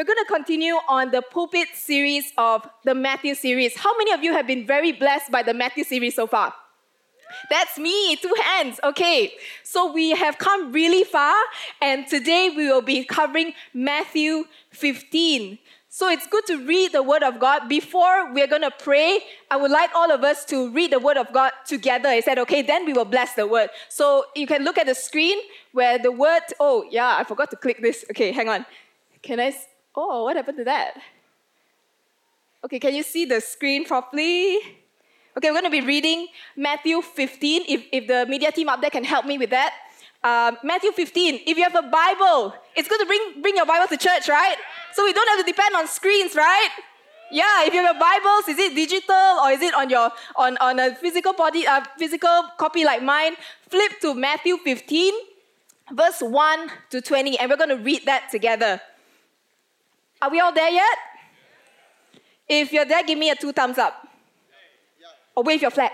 we're going to continue on the pulpit series of the Matthew series. How many of you have been very blessed by the Matthew series so far? That's me, two hands. Okay, so we have come really far, and today we will be covering Matthew 15. So it's good to read the Word of God. Before we're going to pray, I would like all of us to read the Word of God together. I said, okay, then we will bless the Word. So you can look at the screen where the Word, oh, yeah, I forgot to click this. Okay, hang on. Can I, oh, what happened to that? Okay, can you see the screen properly? Okay, we're going to be reading Matthew 15. If, if the media team up there can help me with that. Um, Matthew 15. If you have a Bible, it's good to bring, bring your Bible to church, right? So we don't have to depend on screens, right? Yeah, if you have a Bibles, is it digital or is it on your on, on a physical body, uh, physical copy like mine? Flip to Matthew 15, verse 1 to 20, and we're going to read that together. Are we all there yet? If you're there, give me a two thumbs up. Or wave your flag.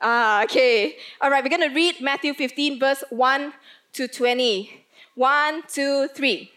Ah, okay. All right, we're going to read Matthew 15, verse 1 to 20. One, two, three.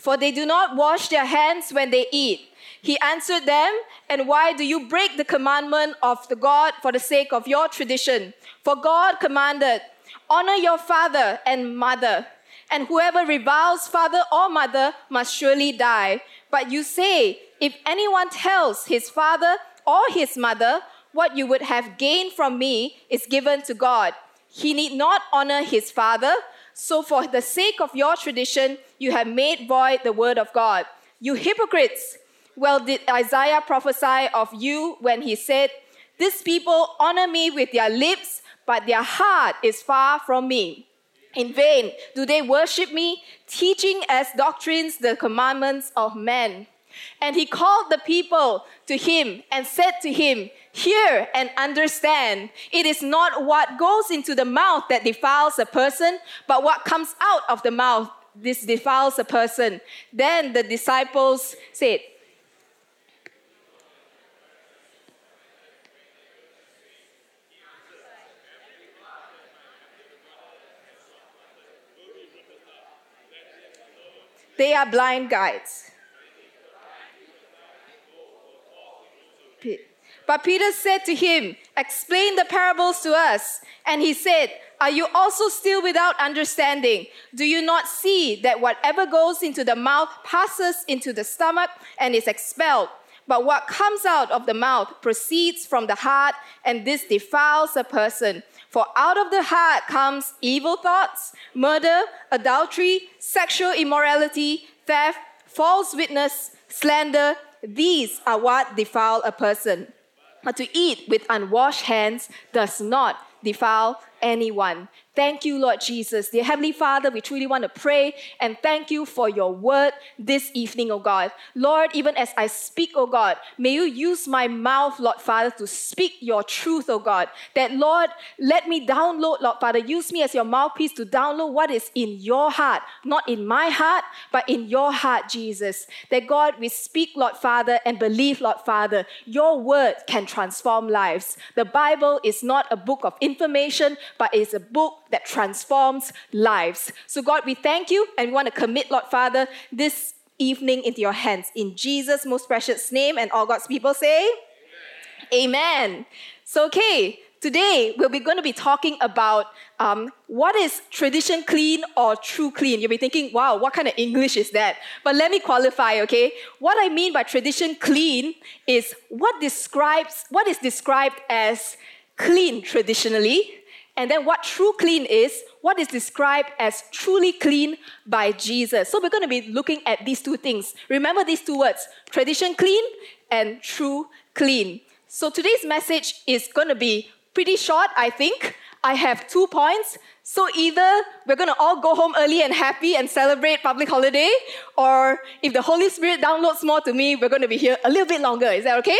for they do not wash their hands when they eat. He answered them, And why do you break the commandment of the God for the sake of your tradition? For God commanded, Honor your father and mother, and whoever reviles father or mother must surely die. But you say, If anyone tells his father or his mother, What you would have gained from me is given to God, he need not honor his father so, for the sake of your tradition, you have made void the word of God. You hypocrites! Well, did Isaiah prophesy of you when he said, These people honor me with their lips, but their heart is far from me. In vain do they worship me, teaching as doctrines the commandments of men. And he called the people to him and said to him, Hear and understand. It is not what goes into the mouth that defiles a person, but what comes out of the mouth. This defiles a person. Then the disciples said, They are blind guides. But Peter said to him, Explain the parables to us. And he said, Are you also still without understanding? Do you not see that whatever goes into the mouth passes into the stomach and is expelled? But what comes out of the mouth proceeds from the heart, and this defiles a person. For out of the heart comes evil thoughts, murder, adultery, sexual immorality, theft, false witness, slander these are what defile a person. But to eat with unwashed hands does not defile anyone. Thank you, Lord Jesus. Dear Heavenly Father, we truly want to pray and thank you for your word this evening, oh God. Lord, even as I speak, oh God, may you use my mouth, Lord Father, to speak your truth, oh God. That, Lord, let me download, Lord Father, use me as your mouthpiece to download what is in your heart, not in my heart, but in your heart, Jesus. That, God, we speak, Lord Father, and believe, Lord Father, your word can transform lives. The Bible is not a book of information, but it's a book that transforms lives. So, God, we thank you and we want to commit, Lord Father, this evening into your hands. In Jesus' most precious name, and all God's people say, Amen. Amen. So, okay, today we'll be going to be talking about um, what is tradition clean or true clean. You'll be thinking, wow, what kind of English is that? But let me qualify, okay? What I mean by tradition clean is what describes what is described as clean traditionally and then what true clean is, what is described as truly clean by Jesus. So we're going to be looking at these two things. Remember these two words tradition clean and true clean. So today's message is going to be pretty short, I think. I have two points. So either we're going to all go home early and happy and celebrate public holiday, or if the Holy Spirit downloads more to me, we're going to be here a little bit longer. Is that okay?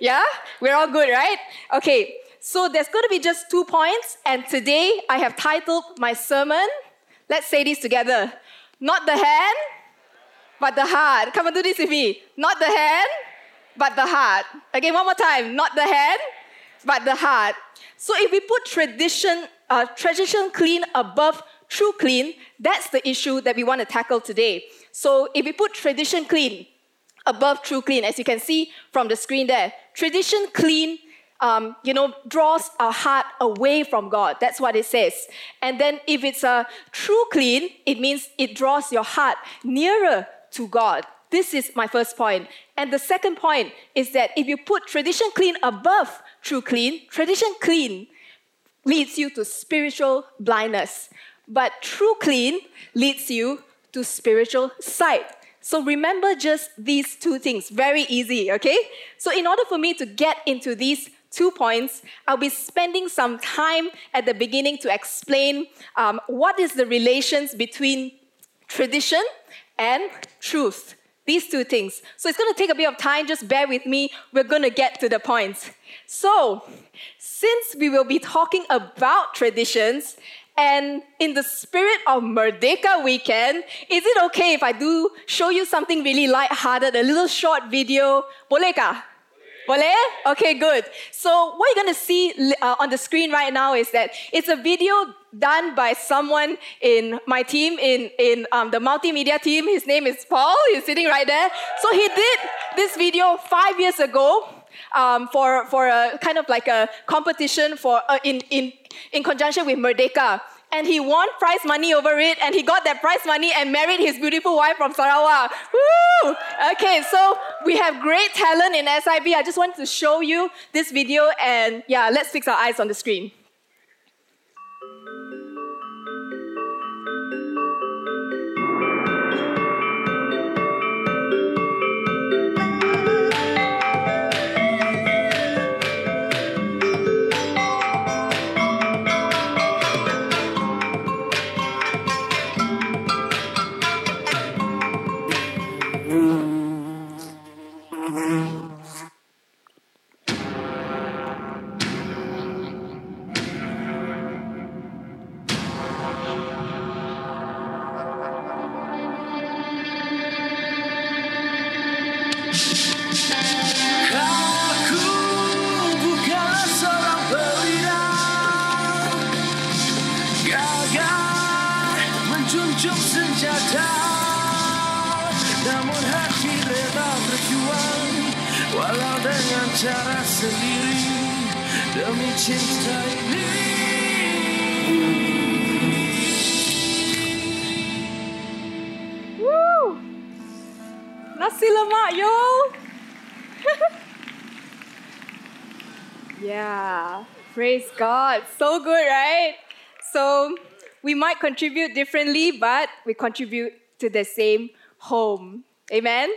Yeah? We're all good, right? Okay. So there's going to be just two points, and today I have titled my sermon. Let's say this together. Not the hand, but the heart. Come and do this with me. Not the hand, but the heart. Again, one more time. Not the hand, but the heart. So if we put tradition, uh, tradition clean above true clean, that's the issue that we want to tackle today. So if we put tradition clean above true clean, as you can see from the screen there, tradition clean um, you know, draws our heart away from God. That's what it says. And then if it's a true clean, it means it draws your heart nearer to God. This is my first point. And the second point is that if you put tradition clean above true clean, tradition clean leads you to spiritual blindness. But true clean leads you to spiritual sight. So remember just these two things. Very easy, okay? So in order for me to get into these two points. I'll be spending some time at the beginning to explain um, what is the relations between tradition and truth. These two things. So it's going to take a bit of time, just bear with me. We're going to get to the points. So, since we will be talking about traditions, and in the spirit of Merdeka weekend, is it okay if I do show you something really light-hearted, a little short video? Boleh kah? Okay, good. So what you're going to see uh, on the screen right now is that it's a video done by someone in my team, in, in um, the multimedia team. His name is Paul. He's sitting right there. So he did this video five years ago um, for, for a kind of like a competition for, uh, in, in, in conjunction with Merdeka and he won prize money over it, and he got that prize money and married his beautiful wife from Sarawak. Woo! Okay, so we have great talent in SIB. I just wanted to show you this video, and yeah, let's fix our eyes on the screen. God. So good, right? So we might contribute differently, but we contribute to the same home. Amen?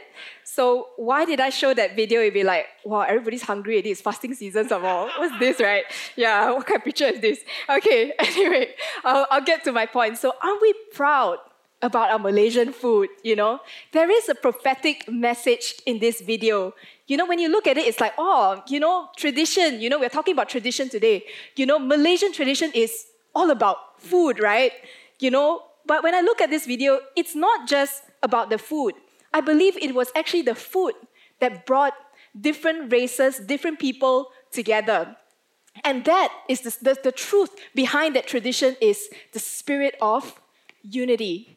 So why did I show that video? It'd be like, wow, everybody's hungry. It is fasting season some more. What's this, right? Yeah, what kind of picture is this? Okay, anyway, I'll, I'll get to my point. So aren't we proud about our Malaysian food, you know? There is a prophetic message in this video. You know, when you look at it, it's like, oh, you know, tradition, you know, we're talking about tradition today. You know, Malaysian tradition is all about food, right? You know, but when I look at this video, it's not just about the food. I believe it was actually the food that brought different races, different people together. And that is the, the, the truth behind that tradition is the spirit of unity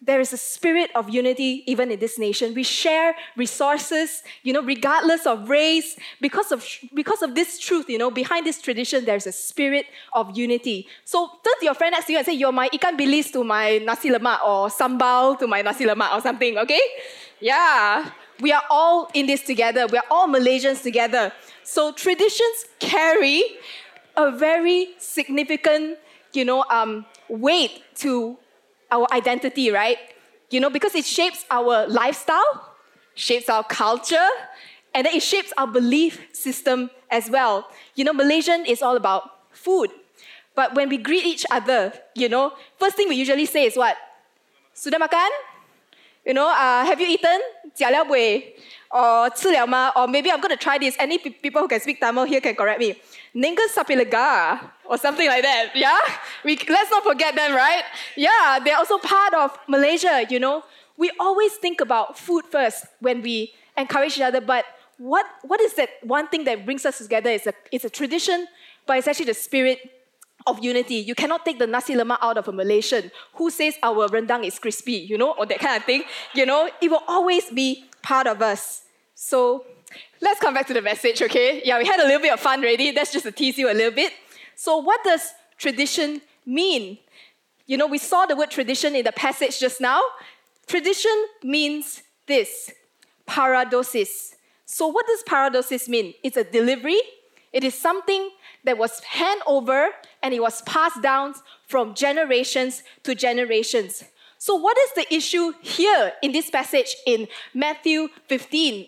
there is a spirit of unity even in this nation. We share resources, you know, regardless of race. Because of, because of this truth, you know, behind this tradition, there's a spirit of unity. So turn to your friend next to you and say, You're my ikan bilis to my nasi lemak, or sambal to my nasi lemak, or something, okay? Yeah. We are all in this together. We are all Malaysians together. So traditions carry a very significant, you know, um, weight to our identity, right? You know, because it shapes our lifestyle, shapes our culture, and then it shapes our belief system as well. You know, Malaysian is all about food. But when we greet each other, you know, first thing we usually say is what? Sudah makan? You know, uh, have you eaten? 加了未? Or 吃了吗? Or maybe I'm going to try this. Any people who can speak Tamil here can correct me. Ninga Sapilaga or something like that. Yeah? We, let's not forget them, right? Yeah, they're also part of Malaysia, you know. We always think about food first when we encourage each other, but what, what is that one thing that brings us together? It's a, it's a tradition, but it's actually the spirit of unity. You cannot take the nasi lemak out of a Malaysian who says our rendang is crispy, you know, or that kind of thing. You know, it will always be part of us. So let's come back to the message, okay? Yeah, we had a little bit of fun already. That's just to tease you a little bit. So, what does tradition mean? You know, we saw the word tradition in the passage just now. Tradition means this paradosis. So, what does paradosis mean? It's a delivery, it is something that was hand over and it was passed down from generations to generations. So, what is the issue here in this passage in Matthew 15?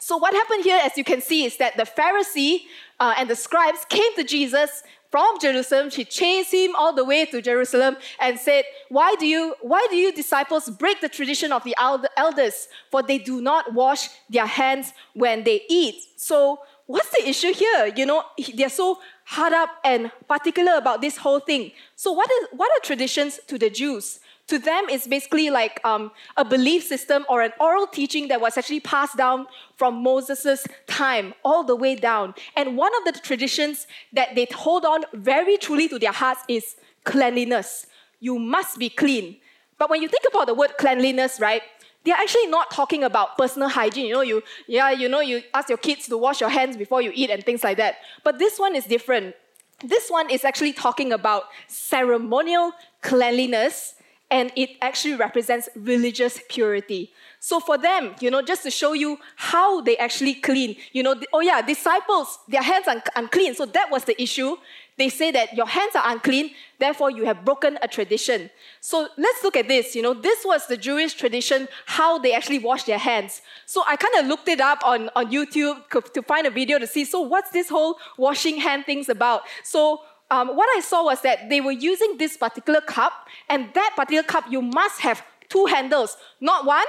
So, what happened here, as you can see, is that the Pharisee uh, and the scribes came to Jesus from Jerusalem. She chased him all the way to Jerusalem and said, Why do you, why do you disciples break the tradition of the elders? For they do not wash their hands when they eat. So, what's the issue here? You know, they're so hard up and particular about this whole thing. So, what, is, what are traditions to the Jews? To them, it's basically like um, a belief system or an oral teaching that was actually passed down from Moses' time all the way down. And one of the traditions that they hold on very truly to their hearts is cleanliness. You must be clean. But when you think about the word cleanliness, right, they're actually not talking about personal hygiene. You know, you yeah, you know, you ask your kids to wash your hands before you eat and things like that. But this one is different. This one is actually talking about ceremonial cleanliness and it actually represents religious purity. So for them, you know, just to show you how they actually clean, you know, oh yeah, disciples, their hands are unclean. So that was the issue. They say that your hands are unclean, therefore you have broken a tradition. So let's look at this. You know, this was the Jewish tradition, how they actually wash their hands. So I kind of looked it up on, on YouTube to find a video to see, so what's this whole washing hand things about? So um, what I saw was that they were using this particular cup, and that particular cup, you must have two handles, not one,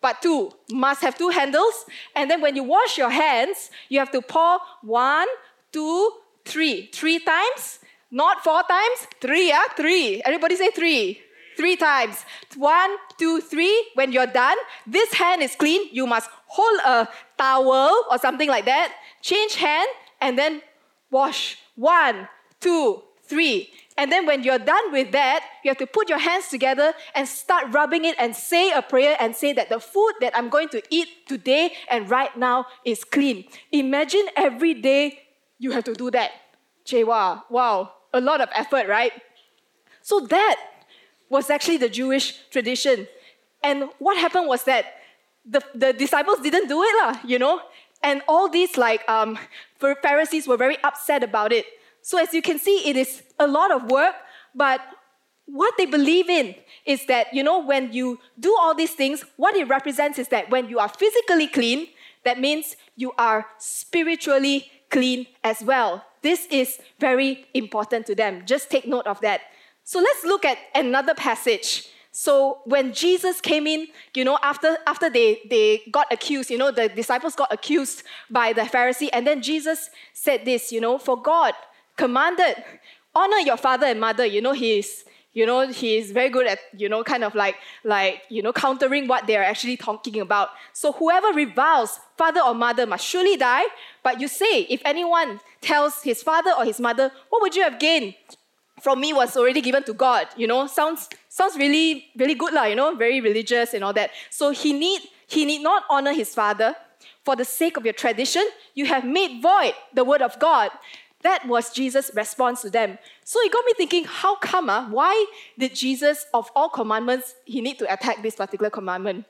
but two. Must have two handles. And then when you wash your hands, you have to pour one, two, three. Three times, not four times, three, yeah, three. Everybody say three. Three times. One, two, three. When you're done, this hand is clean. You must hold a towel or something like that, change hand, and then wash. One, two, three. And then when you're done with that, you have to put your hands together and start rubbing it and say a prayer and say that the food that I'm going to eat today and right now is clean. Imagine every day you have to do that. Jewa, wow, a lot of effort, right? So that was actually the Jewish tradition. And what happened was that the, the disciples didn't do it, lah, you know? And all these like um, Pharisees were very upset about it. So, as you can see, it is a lot of work, but what they believe in is that, you know, when you do all these things, what it represents is that when you are physically clean, that means you are spiritually clean as well. This is very important to them. Just take note of that. So let's look at another passage. So when Jesus came in, you know, after, after they, they got accused, you know, the disciples got accused by the Pharisee, and then Jesus said this, you know, for God commanded, honor your father and mother. You know, he's you know he's very good at you know kind of like like you know countering what they're actually talking about. So whoever reviles father or mother must surely die. But you say if anyone tells his father or his mother what would you have gained from me was already given to god? You know sounds sounds really really good lah you know very religious and all that. So he need he need not honor his father. For the sake of your tradition you have made void the word of god that was Jesus' response to them. So it got me thinking, how come? Uh, why did Jesus, of all commandments, he need to attack this particular commandment?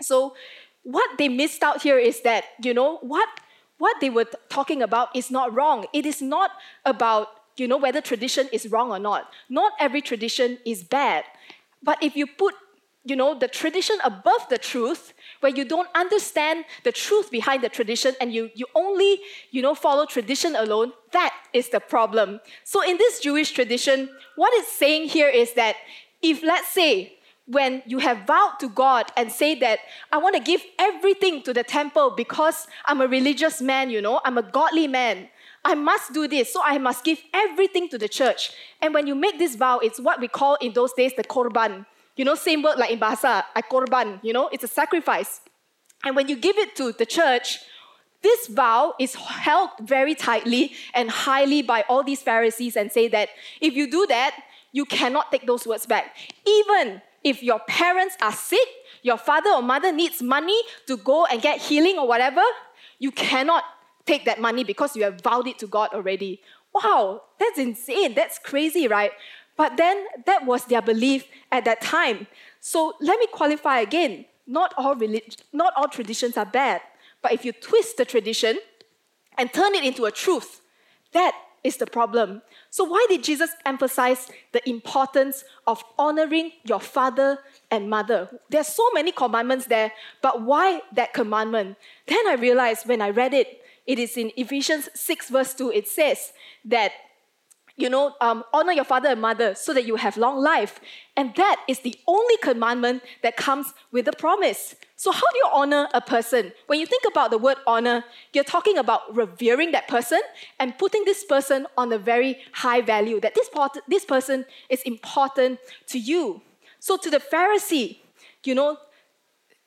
So what they missed out here is that, you know, what, what they were talking about is not wrong. It is not about, you know, whether tradition is wrong or not. Not every tradition is bad. But if you put you know, the tradition above the truth, where you don't understand the truth behind the tradition and you, you only, you know, follow tradition alone, that is the problem. So in this Jewish tradition, what it's saying here is that if, let's say, when you have vowed to God and say that, I want to give everything to the temple because I'm a religious man, you know, I'm a godly man. I must do this, so I must give everything to the church. And when you make this vow, it's what we call in those days the korban. You know, same word like in Bahasa, a korban, you know, it's a sacrifice. And when you give it to the church, This vow is held very tightly and highly by all these Pharisees and say that if you do that, you cannot take those words back. Even if your parents are sick, your father or mother needs money to go and get healing or whatever, you cannot take that money because you have vowed it to God already. Wow, that's insane. That's crazy, right? But then that was their belief at that time. So let me qualify again. Not all, relig- not all traditions are bad, but if you twist the tradition and turn it into a truth, that is the problem. So, why did Jesus emphasize the importance of honoring your father and mother? There's so many commandments there, but why that commandment? Then I realized when I read it, it is in Ephesians 6, verse 2, it says that you know, um, honor your father and mother so that you have long life. And that is the only commandment that comes with a promise. So, how do you honor a person? When you think about the word honor, you're talking about revering that person and putting this person on a very high value, that this, this person is important to you. So, to the Pharisee, you know,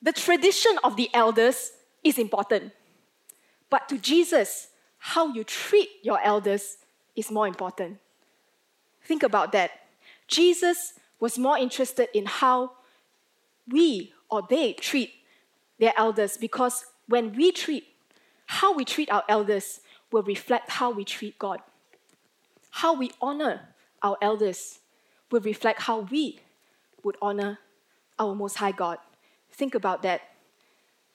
the tradition of the elders is important. But to Jesus, how you treat your elders is more important. Think about that. Jesus was more interested in how we or they treat their elders because when we treat, how we treat our elders will reflect how we treat God. How we honor our elders will reflect how we would honor our Most High God. Think about that.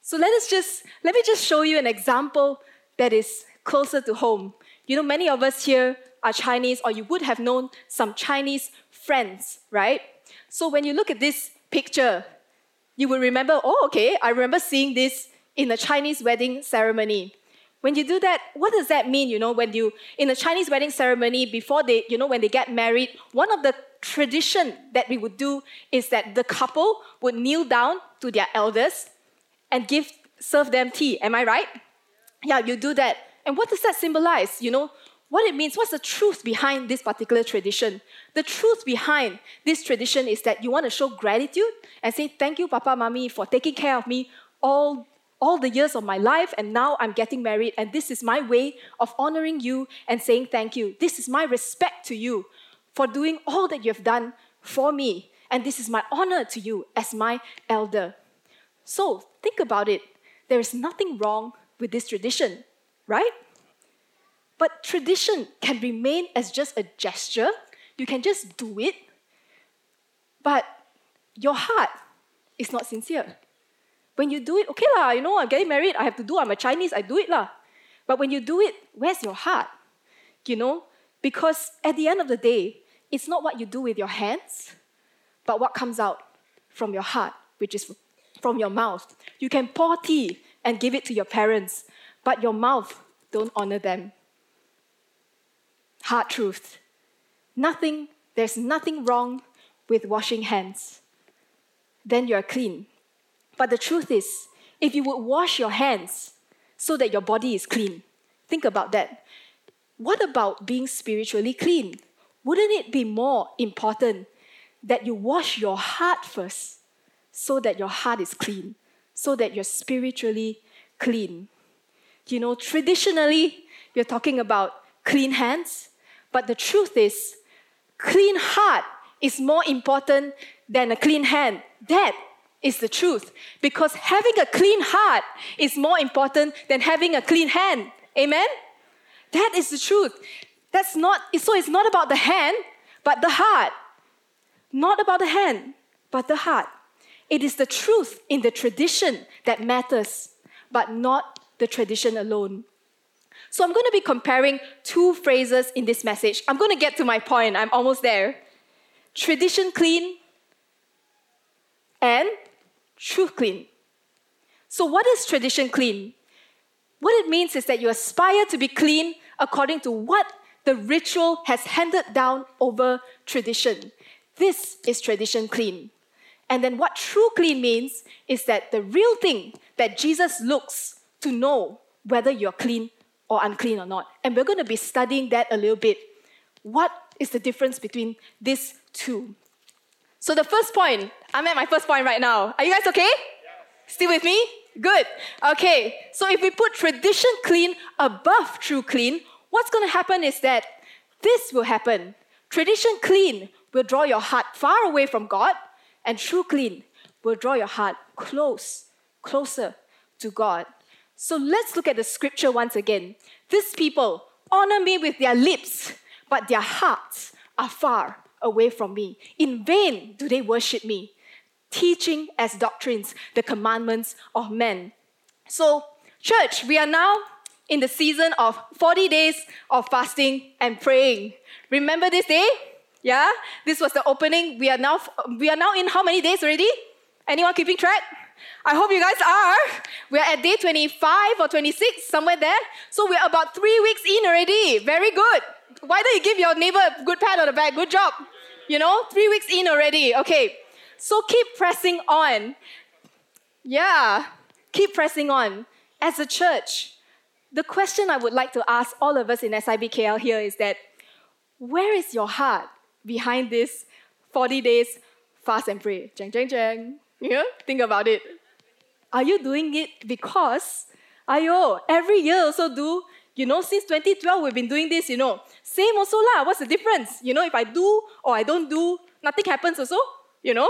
So let us just let me just show you an example that is closer to home. You know, many of us here are Chinese, or you would have known some Chinese friends, right? So when you look at this picture, you will remember, oh, okay, I remember seeing this in a Chinese wedding ceremony. When you do that, what does that mean? You know, when you, in a Chinese wedding ceremony, before they, you know, when they get married, one of the tradition that we would do is that the couple would kneel down to their elders and give, serve them tea. Am I right? Yeah, you do that. And what does that symbolize? You know, what it means, what's the truth behind this particular tradition? The truth behind this tradition is that you want to show gratitude and say, Thank you, Papa, Mommy, for taking care of me all, all the years of my life, and now I'm getting married, and this is my way of honoring you and saying thank you. This is my respect to you for doing all that you have done for me, and this is my honor to you as my elder. So think about it. There is nothing wrong with this tradition, right? But tradition can remain as just a gesture. You can just do it. But your heart is not sincere. When you do it, okay lah, you know, I'm getting married, I have to do, I'm a Chinese, I do it lah. But when you do it, where's your heart? You know? Because at the end of the day, it's not what you do with your hands, but what comes out from your heart, which is from your mouth. You can pour tea and give it to your parents, but your mouth don't honor them hard truth. Nothing, there's nothing wrong with washing hands. Then you're clean. But the truth is, if you would wash your hands so that your body is clean, think about that. What about being spiritually clean? Wouldn't it be more important that you wash your heart first so that your heart is clean, so that you're spiritually clean? You know, traditionally, you're talking about clean hands, but the truth is, clean heart is more important than a clean hand. That is the truth. Because having a clean heart is more important than having a clean hand. Amen? That is the truth. That's not, so it's not about the hand, but the heart. Not about the hand, but the heart. It is the truth in the tradition that matters, but not the tradition alone. So I'm going to be comparing two phrases in this message. I'm going to get to my point, I'm almost there. Tradition clean and truth clean. So, what is tradition clean? What it means is that you aspire to be clean according to what the ritual has handed down over tradition. This is tradition clean. And then what true clean means is that the real thing that Jesus looks to know whether you're clean or unclean or not. And we're going to be studying that a little bit. What is the difference between these two? So, the first point, I'm at my first point right now. Are you guys okay? Yeah. Still with me? Good. Okay, so if we put tradition clean above true clean, what's going to happen is that this will happen. Tradition clean will draw your heart far away from God, and true clean will draw your heart close, closer to God. So let's look at the scripture once again. These people honor me with their lips, but their hearts are far away from me. In vain do they worship me, teaching as doctrines the commandments of men. So, church, we are now in the season of 40 days of fasting and praying. Remember this day? Yeah? This was the opening. We are now we are now in how many days already? Anyone keeping track? I hope you guys are. We're at day 25 or 26, somewhere there. So we're about three weeks in already. Very good. Why don't you give your neighbor a good pat on the back? Good job. You know, three weeks in already. Okay. So keep pressing on. Yeah, keep pressing on. As a church, the question I would like to ask all of us in SIBKL here is that where is your heart behind this 40 days fast and pray? Jang, jang, jang. You know, think about it. Are you doing it because, ayo, every year also do, you know, since 2012 we've been doing this, you know. Same also lah, what's the difference? You know, if I do or I don't do, nothing happens also, you know.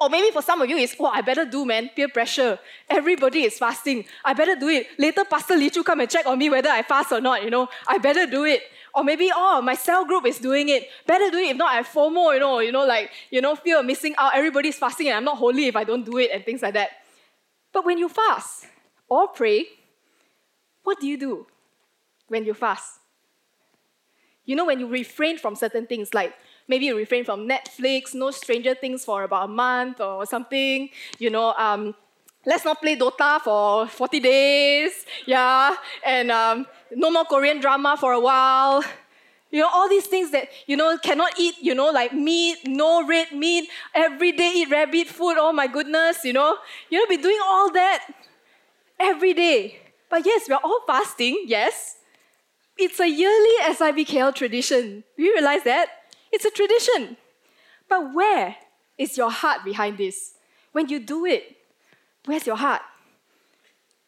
Or maybe for some of you, it's, oh, I better do, man, peer pressure. Everybody is fasting. I better do it. Later, Pastor Lee Chu come and check on me whether I fast or not, you know. I better do it. Or maybe, oh, my cell group is doing it. Better do it. If not, I have FOMO, you know, you know, like, you know, fear of missing out. Everybody's fasting and I'm not holy if I don't do it and things like that. But when you fast or pray, what do you do when you fast? You know, when you refrain from certain things, like maybe you refrain from Netflix, no Stranger Things for about a month or something, you know, um, let's not play Dota for 40 days, yeah, and um, no more Korean drama for a while. You know, all these things that, you know, cannot eat, you know, like meat, no red meat, every day eat rabbit food, oh my goodness, you know. You know, be doing all that every day. But yes, we're all fasting, yes. It's a yearly SIBKL tradition. Do you realize that? It's a tradition. But where is your heart behind this? When you do it, where's your heart?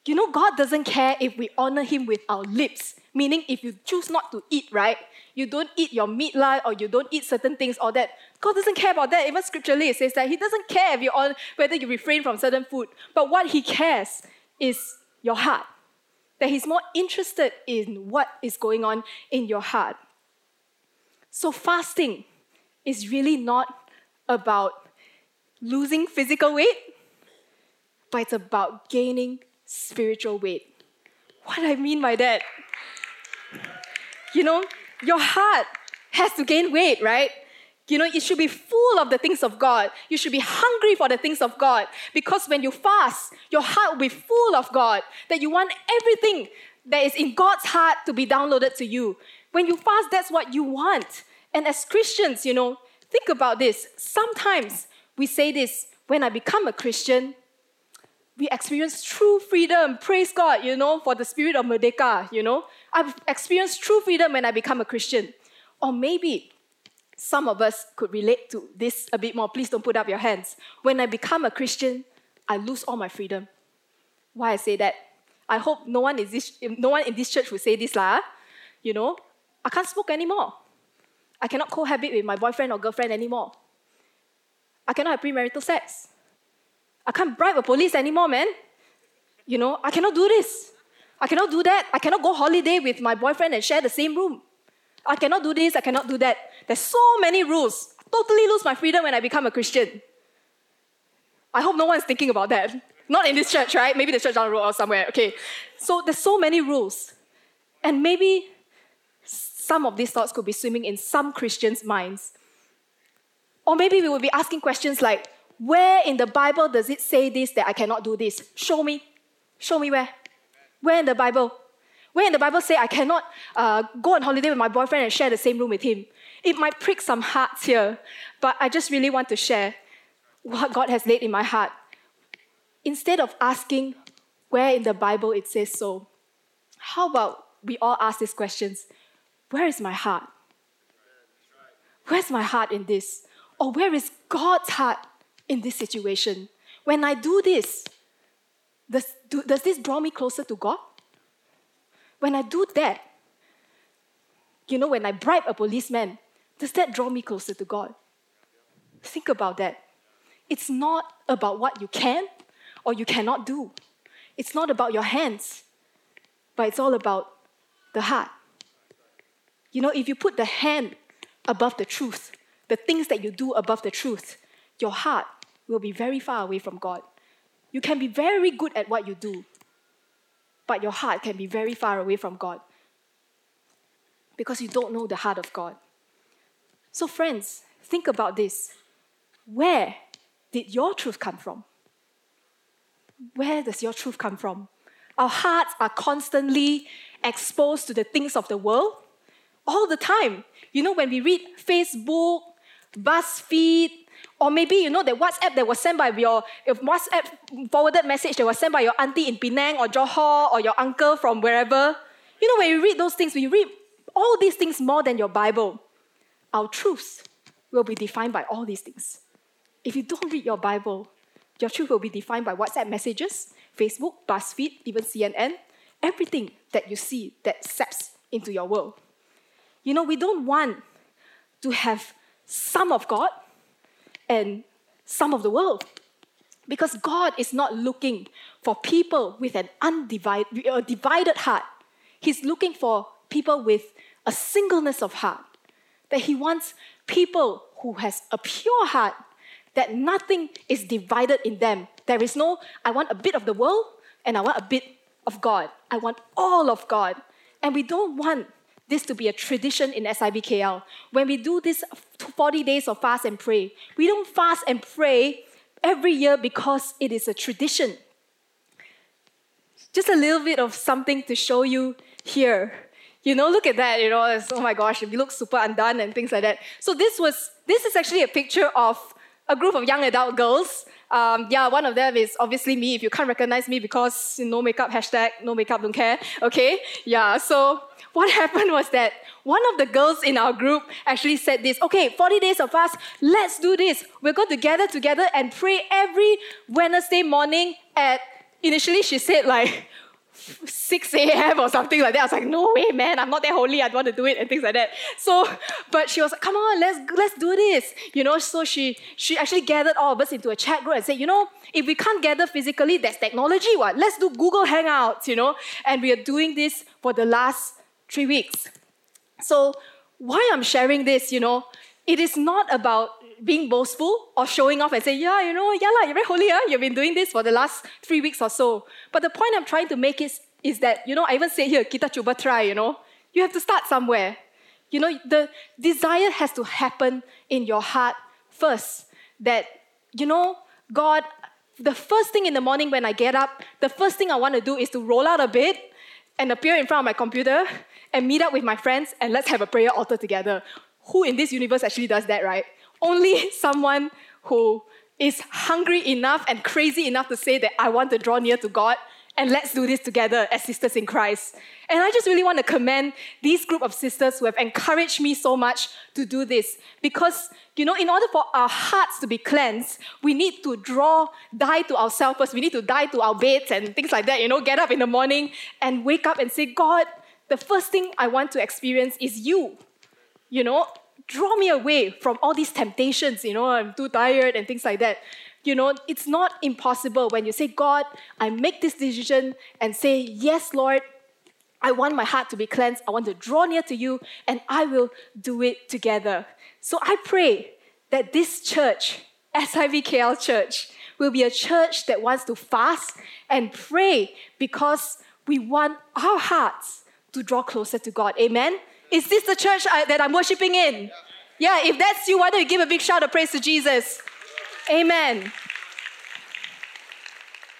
You know, God doesn't care if we honor Him with our lips. Meaning, if you choose not to eat, right? You don't eat your meat lah, or you don't eat certain things, or that. God doesn't care about that. Even scripturally, it says that He doesn't care if you on whether you refrain from certain food. But what He cares is your heart. That He's more interested in what is going on in your heart. So fasting is really not about losing physical weight, but it's about gaining spiritual weight. What I mean by that? You know, your heart has to gain weight, right? You know, it should be full of the things of God. You should be hungry for the things of God. Because when you fast, your heart will be full of God. That you want everything that is in God's heart to be downloaded to you. When you fast, that's what you want. And as Christians, you know, think about this. Sometimes we say this when I become a Christian, we experience true freedom. Praise God, you know, for the spirit of Merdeka, you know. I've experienced true freedom when I become a Christian. Or maybe some of us could relate to this a bit more. Please don't put up your hands. When I become a Christian, I lose all my freedom. Why I say that? I hope no one, is this, no one in this church will say this, lah. You know, I can't smoke anymore. I cannot cohabit with my boyfriend or girlfriend anymore. I cannot have premarital sex. I can't bribe a police anymore, man. You know, I cannot do this. I cannot do that. I cannot go holiday with my boyfriend and share the same room. I cannot do this. I cannot do that. There's so many rules. I totally lose my freedom when I become a Christian. I hope no one's thinking about that. Not in this church, right? Maybe the church down the road or somewhere. Okay. So there's so many rules. And maybe some of these thoughts could be swimming in some Christians' minds. Or maybe we would be asking questions like, where in the Bible does it say this that I cannot do this? Show me. Show me where. Where in the Bible? Where in the Bible say I cannot uh, go on holiday with my boyfriend and share the same room with him? It might prick some hearts here, but I just really want to share what God has laid in my heart. Instead of asking where in the Bible it says so, how about we all ask these questions? Where is my heart? Where's my heart in this? Or where is God's heart in this situation. When I do this, does, do, does this draw me closer to God? When I do that, you know, when I bribe a policeman, does that draw me closer to God? Think about that. It's not about what you can or you cannot do. It's not about your hands, but it's all about the heart. You know, if you put the hand above the truth, the things that you do above the truth, your heart will be very far away from God. You can be very good at what you do, but your heart can be very far away from God because you don't know the heart of God. So, friends, think about this. Where did your truth come from? Where does your truth come from? Our hearts are constantly exposed to the things of the world all the time. You know, when we read Facebook, BuzzFeed, or maybe you know that WhatsApp that was sent by your if WhatsApp forwarded message that was sent by your auntie in Penang or Johor or your uncle from wherever. You know, when you read those things, when you read all these things more than your Bible, our truths will be defined by all these things. If you don't read your Bible, your truth will be defined by WhatsApp messages, Facebook, BuzzFeed, even CNN, everything that you see that seeps into your world. You know, we don't want to have some of God and some of the world. Because God is not looking for people with an undivided, a divided heart. He's looking for people with a singleness of heart. That He wants people who has a pure heart, that nothing is divided in them. There is no, I want a bit of the world and I want a bit of God. I want all of God. And we don't want this to be a tradition in SIBKL. When we do this 40 days of fast and pray, we don't fast and pray every year because it is a tradition. Just a little bit of something to show you here. You know, look at that, you know, oh my gosh, we look super undone and things like that. So this was, this is actually a picture of a group of young adult girls. Um, yeah, one of them is obviously me. If you can't recognize me because no makeup hashtag, no makeup, don't care. Okay, yeah. So what happened was that one of the girls in our group actually said this. Okay, 40 days of fast. Let's do this. We're going to gather together and pray every Wednesday morning at. Initially, she said like 6 a.m. or something like that. I was like, no way, man, I'm not that holy, I don't want to do it, and things like that. So, but she was like, come on, let's let's do this. You know, so she she actually gathered all of us into a chat group and said, you know, if we can't gather physically, there's technology, what? Let's do Google Hangouts, you know? And we are doing this for the last three weeks. So why I'm sharing this, you know, it is not about being boastful or showing off and say, yeah, you know, yeah, la, you're very holy, huh? you've been doing this for the last three weeks or so. But the point I'm trying to make is, is that, you know, I even say here, kita cuba try, you know, you have to start somewhere. You know, the desire has to happen in your heart first. That, you know, God, the first thing in the morning when I get up, the first thing I want to do is to roll out a bed and appear in front of my computer and meet up with my friends and let's have a prayer altar together. Who in this universe actually does that, right? Only someone who is hungry enough and crazy enough to say that I want to draw near to God and let's do this together as sisters in Christ. And I just really want to commend these group of sisters who have encouraged me so much to do this. Because you know in order for our hearts to be cleansed we need to draw die to ourselves first. We need to die to our beds and things like that you know get up in the morning and wake up and say God the first thing I want to experience is you. You know draw me away from all these temptations, you know, I'm too tired and things like that. You know, it's not impossible when you say, God, I make this decision and say, Yes, Lord, I want my heart to be cleansed. I want to draw near to you, and I will do it together. So I pray that this church, SIBKL Church, will be a church that wants to fast and pray because we want our hearts to draw closer to God. Amen. Is this the church I, that I'm worshiping in? Yeah. yeah, if that's you, why don't you give a big shout of praise to Jesus? Amen.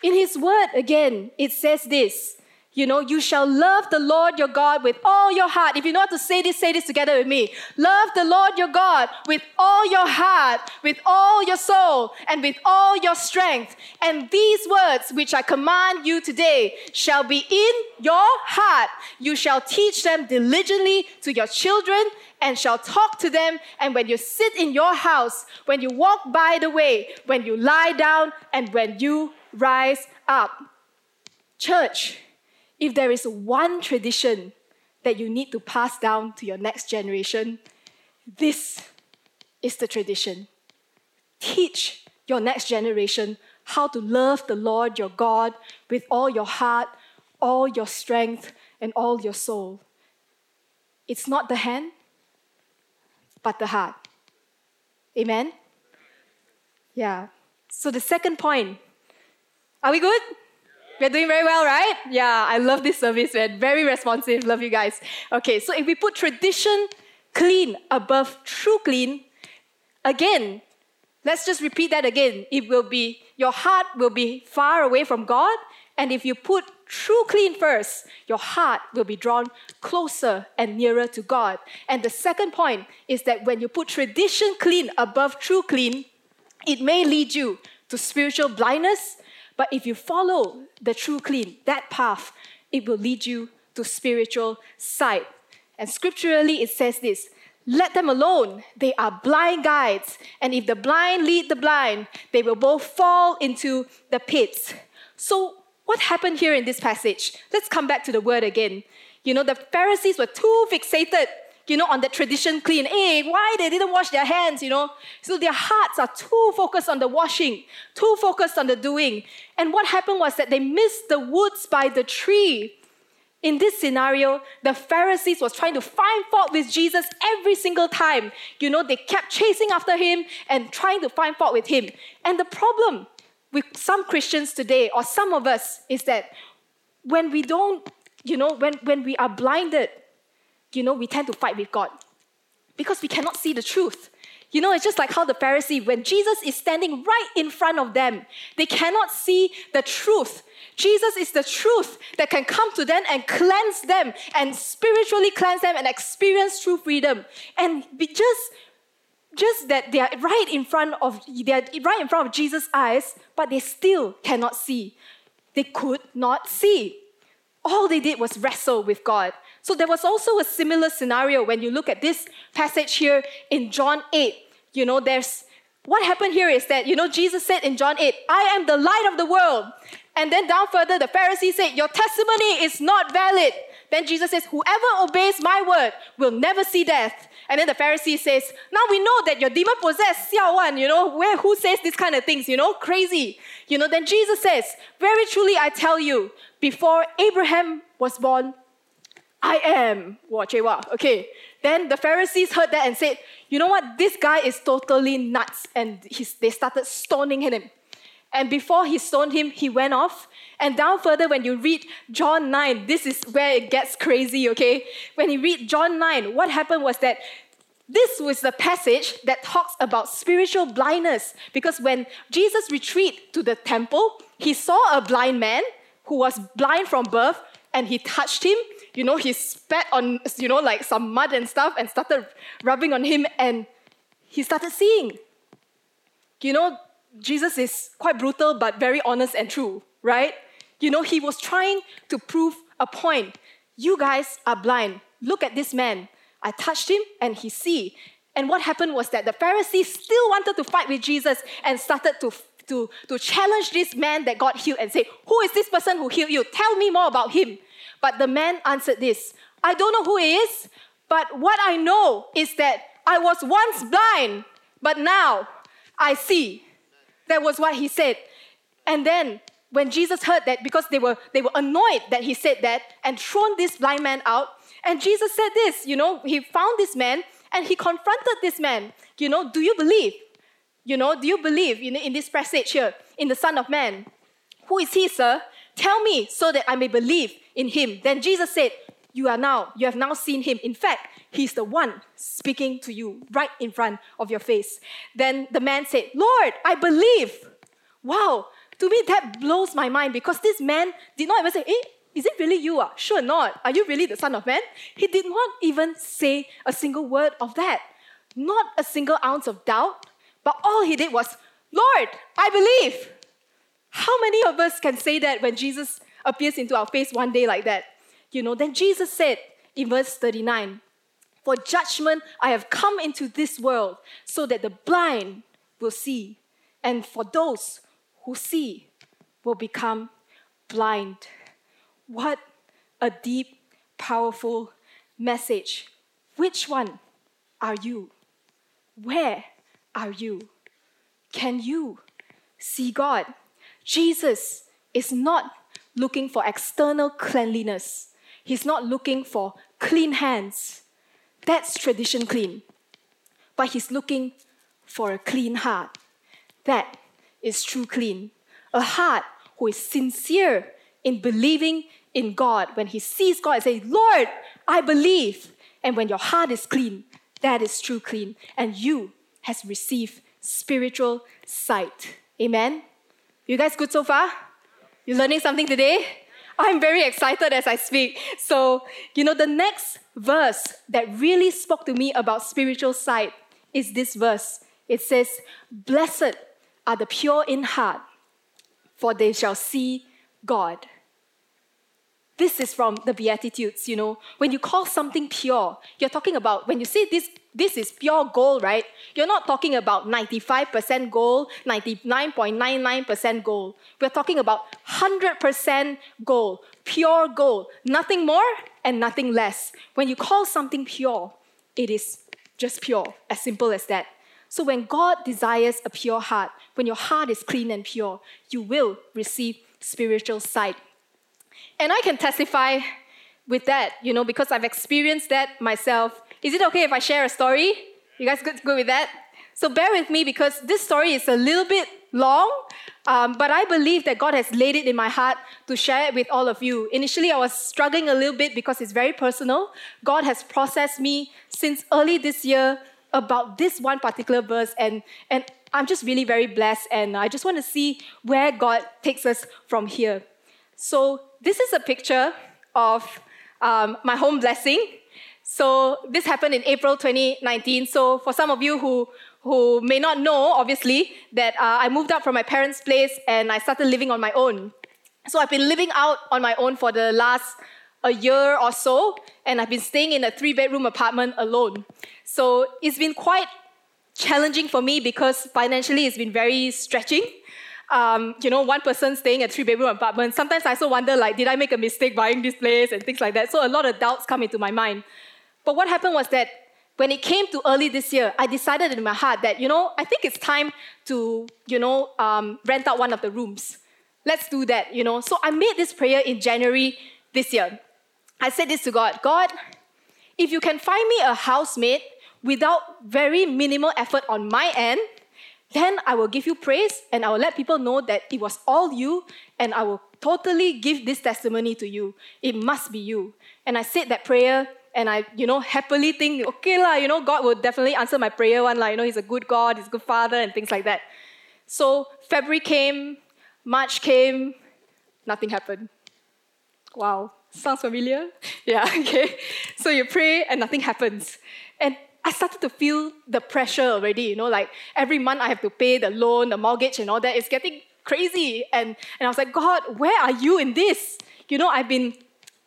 In his word, again, it says this you know, you shall love the Lord your God with all your heart. If you know how to say this, say this together with me. Love the Lord your God with all your heart, with all your soul, and with all your strength. And these words which I command you today shall be in your heart. You shall teach them diligently to your children and shall talk to them. And when you sit in your house, when you walk by the way, when you lie down, and when you rise up. Church, if there is one tradition that you need to pass down to your next generation, this is the tradition. Teach your next generation how to love the Lord your God with all your heart, all your strength, and all your soul. It's not the hand, but the heart. Amen? Yeah. So the second point. Are we good? We're doing very well, right? Yeah, I love this service, man. Very responsive. Love you guys. Okay, so if we put tradition clean above true clean, again, let's just repeat that again. It will be, your heart will be far away from God. And if you put true clean first, your heart will be drawn closer and nearer to God. And the second point is that when you put tradition clean above true clean, it may lead you to spiritual blindness but if you follow the true clean, that path, it will lead you to spiritual sight. And scripturally, it says this let them alone. They are blind guides. And if the blind lead the blind, they will both fall into the pits. So, what happened here in this passage? Let's come back to the word again. You know, the Pharisees were too fixated you know, on that tradition clean. Hey, why they didn't wash their hands, you know? So their hearts are too focused on the washing, too focused on the doing. And what happened was that they missed the woods by the tree. In this scenario, the Pharisees was trying to find fault with Jesus every single time. You know, they kept chasing after him and trying to find fault with him. And the problem with some Christians today, or some of us, is that when we don't, you know, when, when we are blinded you know, we tend to fight with God because we cannot see the truth. You know, it's just like how the Pharisee, when Jesus is standing right in front of them, they cannot see the truth. Jesus is the truth that can come to them and cleanse them and spiritually cleanse them and experience true freedom. And just just that they are right in front of they are right in front of Jesus' eyes, but they still cannot see. They could not see. All they did was wrestle with God. So there was also a similar scenario when you look at this passage here in John 8. You know, there's what happened here is that, you know, Jesus said in John 8, I am the light of the world. And then down further, the Pharisees said, Your testimony is not valid. Then Jesus says, Whoever obeys my word will never see death. And then the Pharisee says, Now we know that you're demon possessed, Xiao Wan, you know, where who says these kind of things, you know, crazy. You know, then Jesus says, Very truly I tell you, before Abraham was born, I am. Okay. Then the Pharisees heard that and said, you know what? This guy is totally nuts. And they started stoning him. And before he stoned him, he went off. And down further, when you read John 9, this is where it gets crazy, okay? When you read John 9, what happened was that this was the passage that talks about spiritual blindness. Because when Jesus retreated to the temple, he saw a blind man who was blind from birth and he touched him you know, he spat on, you know, like some mud and stuff and started rubbing on him and he started seeing. You know, Jesus is quite brutal but very honest and true, right? You know, he was trying to prove a point. You guys are blind. Look at this man. I touched him and he see. And what happened was that the Pharisees still wanted to fight with Jesus and started to, to, to challenge this man that got healed and say, Who is this person who healed you? Tell me more about him. But the man answered this I don't know who he is, but what I know is that I was once blind, but now I see. That was what he said. And then when Jesus heard that, because they were, they were annoyed that he said that and thrown this blind man out, and Jesus said this, you know, he found this man and he confronted this man, you know, do you believe? You know, do you believe in, in this passage here, in the Son of Man? Who is he, sir? Tell me so that I may believe in him. Then Jesus said, You are now, you have now seen him. In fact, he's the one speaking to you right in front of your face. Then the man said, Lord, I believe. Wow, to me that blows my mind because this man did not even say, Eh, is it really you? Ah? Sure not. Are you really the Son of Man? He did not even say a single word of that. Not a single ounce of doubt. But all he did was, Lord, I believe. How many of us can say that when Jesus appears into our face one day like that. You know, then Jesus said in verse 39, For judgment I have come into this world so that the blind will see, and for those who see will become blind. What a deep, powerful message. Which one are you? Where are you? Can you see God? Jesus is not looking for external cleanliness. He's not looking for clean hands. That's tradition clean. But he's looking for a clean heart. That is true clean. A heart who is sincere in believing in God. When he sees God and says, Lord, I believe. And when your heart is clean, that is true clean. And you has received spiritual sight. Amen. You guys good so far? You learning something today? I'm very excited as I speak. So, you know, the next verse that really spoke to me about spiritual sight is this verse. It says, Blessed are the pure in heart, for they shall see God. This is from the Beatitudes, you know. When you call something pure, you're talking about, when you say this, this is pure gold, right? You're not talking about 95% gold, 99.99% gold. We're talking about 100% gold, pure gold, nothing more and nothing less. When you call something pure, it is just pure, as simple as that. So when God desires a pure heart, when your heart is clean and pure, you will receive spiritual sight and I can testify with that, you know, because I've experienced that myself. Is it okay if I share a story? You guys good, good with that? So bear with me because this story is a little bit long, um, but I believe that God has laid it in my heart to share it with all of you. Initially, I was struggling a little bit because it's very personal. God has processed me since early this year about this one particular verse, and, and I'm just really very blessed, and I just want to see where God takes us from here. So this is a picture of um, my home blessing. So this happened in April 2019. So for some of you who who may not know, obviously, that uh, I moved out from my parents' place and I started living on my own. So I've been living out on my own for the last a year or so, and I've been staying in a three-bedroom apartment alone. So it's been quite challenging for me because financially it's been very stretching um, you know, one person staying at three bedroom apartment, sometimes I also wonder, like, did I make a mistake buying this place and things like that? So a lot of doubts come into my mind. But what happened was that when it came to early this year, I decided in my heart that, you know, I think it's time to, you know, um, rent out one of the rooms. Let's do that, you know. So I made this prayer in January this year. I said this to God God, if you can find me a housemate without very minimal effort on my end, then I will give you praise and I will let people know that it was all you and I will totally give this testimony to you. It must be you. And I said that prayer and I, you know, happily think, okay lah, you know, God will definitely answer my prayer one lah. You know, He's a good God, He's a good Father and things like that. So February came, March came, nothing happened. Wow, sounds familiar? Yeah, okay. So you pray and nothing happens. And I started to feel the pressure already, you know, like every month I have to pay the loan, the mortgage, and all that. It's getting crazy. And, and I was like, God, where are you in this? You know, I've been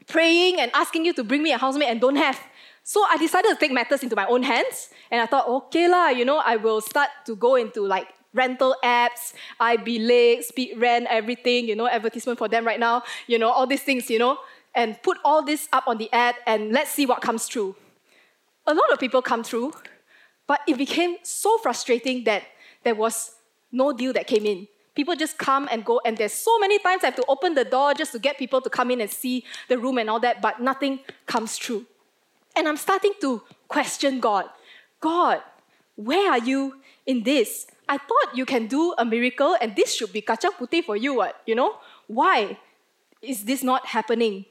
praying and asking you to bring me a housemate and don't have. So I decided to take matters into my own hands. And I thought, okay, lah, you know, I will start to go into like rental apps, iBilik, Speed Rent, everything, you know, advertisement for them right now, you know, all these things, you know, and put all this up on the ad and let's see what comes through a lot of people come through, but it became so frustrating that there was no deal that came in. People just come and go, and there's so many times I have to open the door just to get people to come in and see the room and all that, but nothing comes through. And I'm starting to question God. God, where are you in this? I thought you can do a miracle and this should be kacang putih for you, what? You know? Why is this not happening?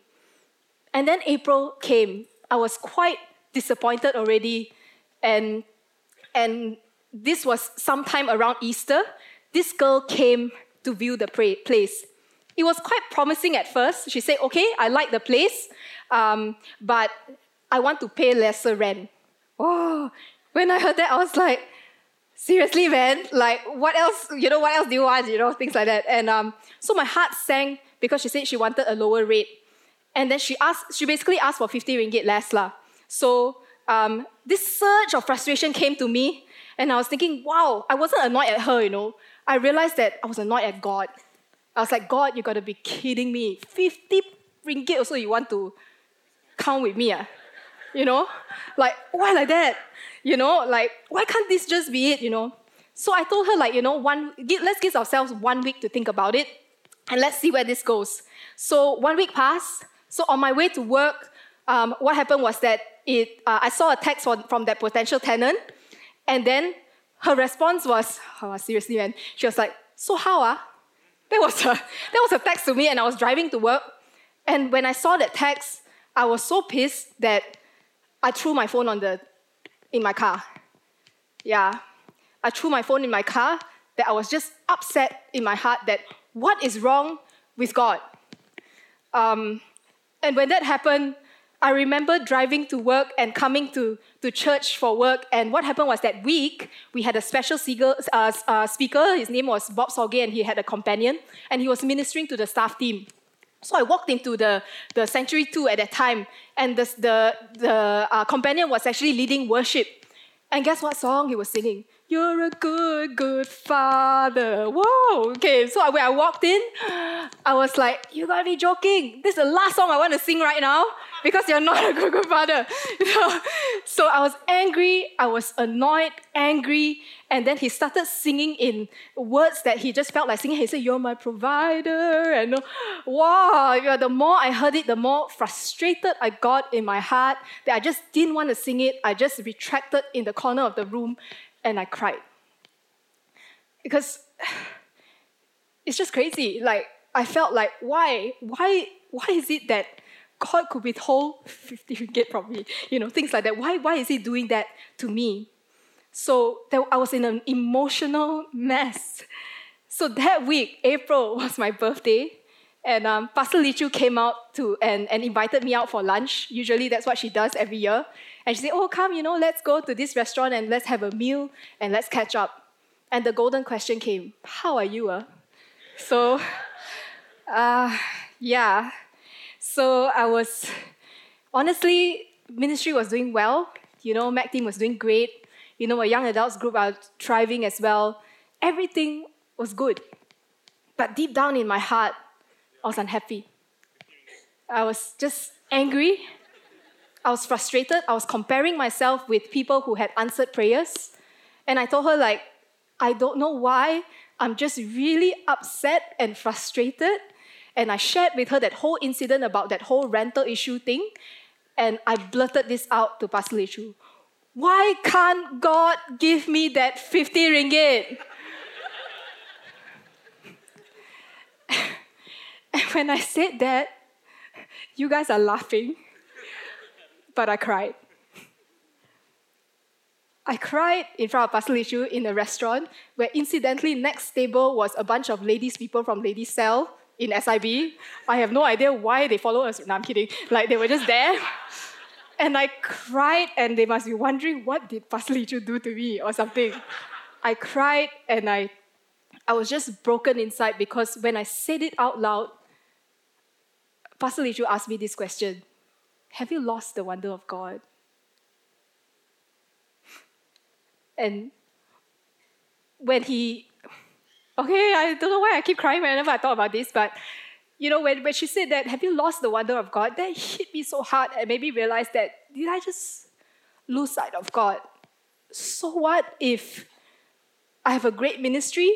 And then April came. I was quite disappointed already. And, and this was sometime around Easter. This girl came to view the place. It was quite promising at first. She said, Okay, I like the place, um, but I want to pay lesser rent. Oh, when I heard that, I was like, seriously, man, like what else, you know, what else do you want, you know, things like that. And um, so my heart sank because she said she wanted a lower rate. And then she asked, she basically asked for 50 ringgit less lah. So um, this surge of frustration came to me, and I was thinking, wow, I wasn't annoyed at her, you know. I realized that I was annoyed at God. I was like, God, you gotta be kidding me. 50 ringgit also you want to count with me? Ah? You know? Like, why like that? You know, like, why can't this just be it, you know? So I told her, like, you know, one, let's give ourselves one week to think about it and let's see where this goes. So one week passed. So on my way to work, um, what happened was that it, uh, I saw a text from, from that potential tenant, and then her response was, oh, seriously, man. She was like, so how, ah? That was, a, that was a text to me, and I was driving to work. And when I saw that text, I was so pissed that I threw my phone on the, in my car. Yeah, I threw my phone in my car that I was just upset in my heart that what is wrong with God? Um, and when that happened, I remember driving to work and coming to, to church for work. And what happened was that week, we had a special speaker, uh, uh, speaker. His name was Bob Sorge, and he had a companion, and he was ministering to the staff team. So I walked into the, the Sanctuary 2 at that time, and the, the, the uh, companion was actually leading worship. And guess what song he was singing? You're a good, good father. Whoa. Okay, so when I walked in, I was like, You gotta be joking. This is the last song I want to sing right now because you're not a good, good father. You know? So I was angry, I was annoyed, angry, and then he started singing in words that he just felt like singing. He said, You're my provider. And wow, the more I heard it, the more frustrated I got in my heart that I just didn't want to sing it. I just retracted in the corner of the room and I cried. Because it's just crazy. Like, I felt like, why? Why, why is it that God could withhold 50 ringgit from me? You know, things like that. Why, why is He doing that to me? So I was in an emotional mess. So that week, April, was my birthday. And um, Pastor Lichu came out to and, and invited me out for lunch. Usually that's what she does every year. And she said, Oh, come, you know, let's go to this restaurant and let's have a meal and let's catch up. And the golden question came, How are you? Uh? So, uh, yeah. So I was, honestly, ministry was doing well. You know, Mac team was doing great. You know, a young adults group are thriving as well. Everything was good. But deep down in my heart, I was unhappy. I was just angry I was frustrated. I was comparing myself with people who had answered prayers. And I told her, like, I don't know why. I'm just really upset and frustrated. And I shared with her that whole incident about that whole rental issue thing. And I blurted this out to Pastor Lichu. Why can't God give me that 50 ringgit? and when I said that, you guys are laughing but I cried. I cried in front of Pastor Lichu in a restaurant where incidentally next table was a bunch of ladies people from Ladies Cell in SIB. I have no idea why they follow us. No, I'm kidding. Like they were just there. And I cried and they must be wondering what did Pastor do to me or something. I cried and I I was just broken inside because when I said it out loud, Pastor Lichu asked me this question. Have you lost the wonder of God? And when he, okay, I don't know why I keep crying whenever I talk about this, but you know, when, when she said that, have you lost the wonder of God? That hit me so hard and made me realize that, did I just lose sight of God? So what if I have a great ministry?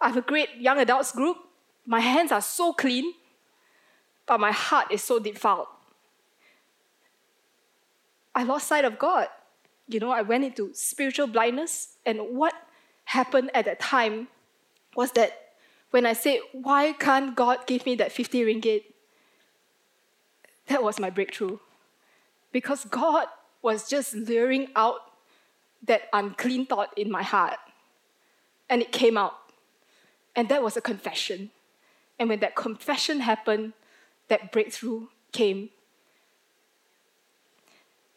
I have a great young adults group. My hands are so clean, but my heart is so defiled. I lost sight of God. You know, I went into spiritual blindness. And what happened at that time was that when I said, Why can't God give me that 50 ringgit? That was my breakthrough. Because God was just luring out that unclean thought in my heart. And it came out. And that was a confession. And when that confession happened, that breakthrough came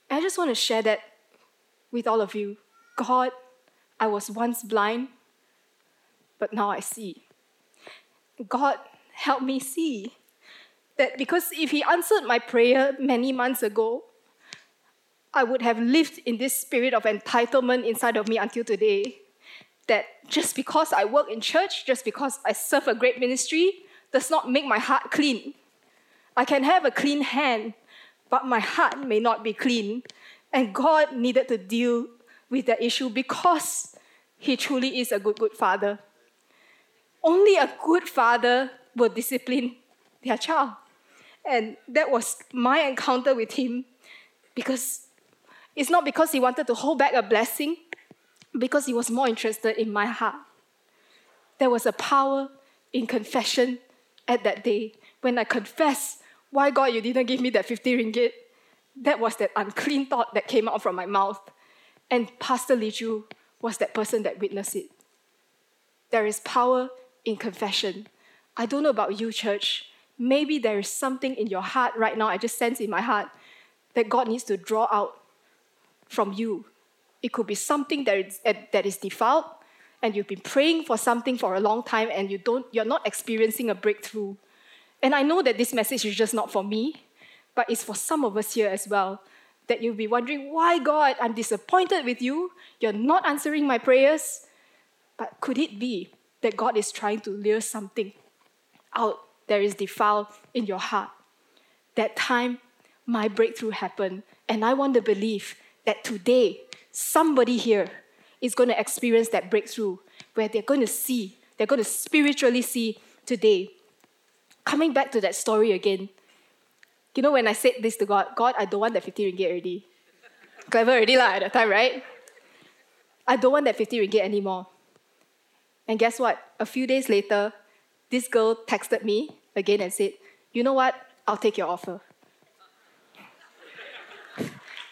I just want to share that with all of you. God, I was once blind, but now I see. God, help me see that because if He answered my prayer many months ago, I would have lived in this spirit of entitlement inside of me until today. That just because I work in church, just because I serve a great ministry, does not make my heart clean. I can have a clean hand, but my heart may not be clean. And God needed to deal with that issue because He truly is a good, good father. Only a good father will discipline their child. And that was my encounter with Him because it's not because He wanted to hold back a blessing, because He was more interested in my heart. There was a power in confession at that day when I confessed, Why God, you didn't give me that 50 ringgit? That was that unclean thought that came out from my mouth. And Pastor Li was that person that witnessed it. There is power in confession. I don't know about you, church. Maybe there is something in your heart right now, I just sense in my heart, that God needs to draw out from you. It could be something that is, eh, that is defiled, and you've been praying for something for a long time, and you don't, you're not experiencing a breakthrough. And I know that this message is just not for me, but it's for some of us here as well. That you'll be wondering, why, God, I'm disappointed with you. You're not answering my prayers. But could it be that God is trying to lure something out that is defiled in your heart? That time, my breakthrough happened. And I want to believe that today, somebody here is going to experience that breakthrough where they're going to see, they're going to spiritually see today. Coming back to that story again, you know, when I said this to God, God, I don't want that 50 ringgit already. Clever already lah at that time, right? I don't want that 50 ringgit anymore. And guess what? A few days later, this girl texted me again and said, You know what? I'll take your offer.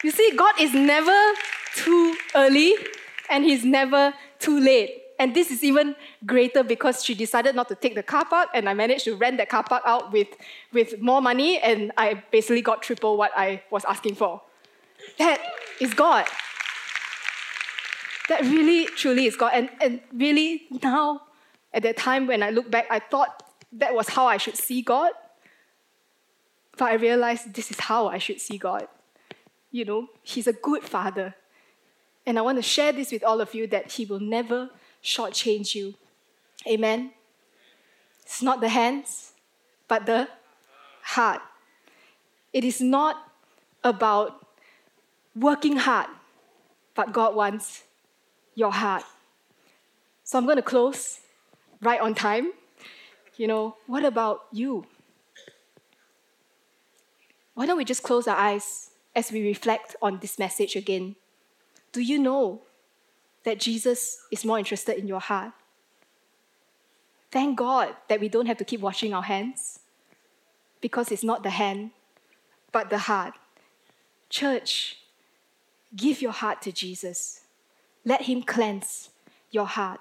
you see, God is never too early and He's never too late. And this is even greater because she decided not to take the car park, and I managed to rent that car park out with, with more money, and I basically got triple what I was asking for. That is God. That really, truly is God. And, and really, now, at that time when I look back, I thought that was how I should see God. But I realized this is how I should see God. You know, He's a good Father. And I want to share this with all of you that He will never shortchange you. Amen. It's not the hands, but the heart. It is not about working hard, but God wants your heart. So I'm going to close right on time. You know, what about you? Why don't we just close our eyes as we reflect on this message again? Do you know that Jesus is more interested in your heart. Thank God that we don't have to keep washing our hands because it's not the hand, but the heart. Church, give your heart to Jesus. Let Him cleanse your heart.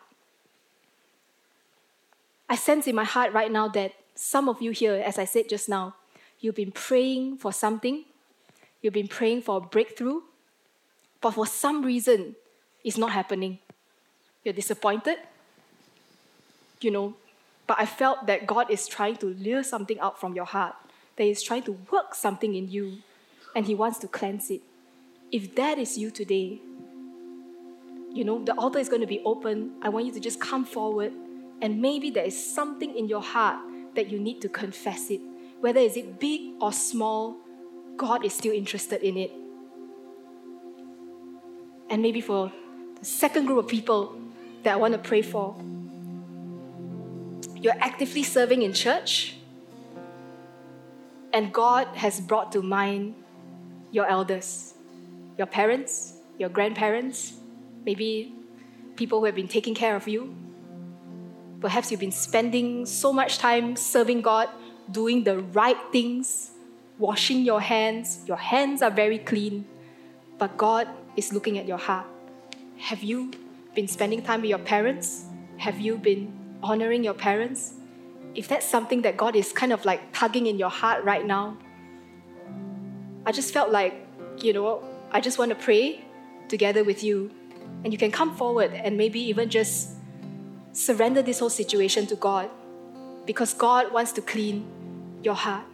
I sense in my heart right now that some of you here, as I said just now, you've been praying for something, you've been praying for a breakthrough, but for some reason, it's not happening. You're disappointed, you know, but I felt that God is trying to lure something out from your heart, that He's trying to work something in you, and He wants to cleanse it. If that is you today, you know, the altar is going to be open. I want you to just come forward, and maybe there is something in your heart that you need to confess it. Whether is it big or small, God is still interested in it. And maybe for the second group of people that I want to pray for. You're actively serving in church, and God has brought to mind your elders, your parents, your grandparents, maybe people who have been taking care of you. Perhaps you've been spending so much time serving God, doing the right things, washing your hands. Your hands are very clean, but God is looking at your heart. Have you been spending time with your parents? Have you been honoring your parents? If that's something that God is kind of like tugging in your heart right now, I just felt like, you know, I just want to pray together with you. And you can come forward and maybe even just surrender this whole situation to God because God wants to clean your heart.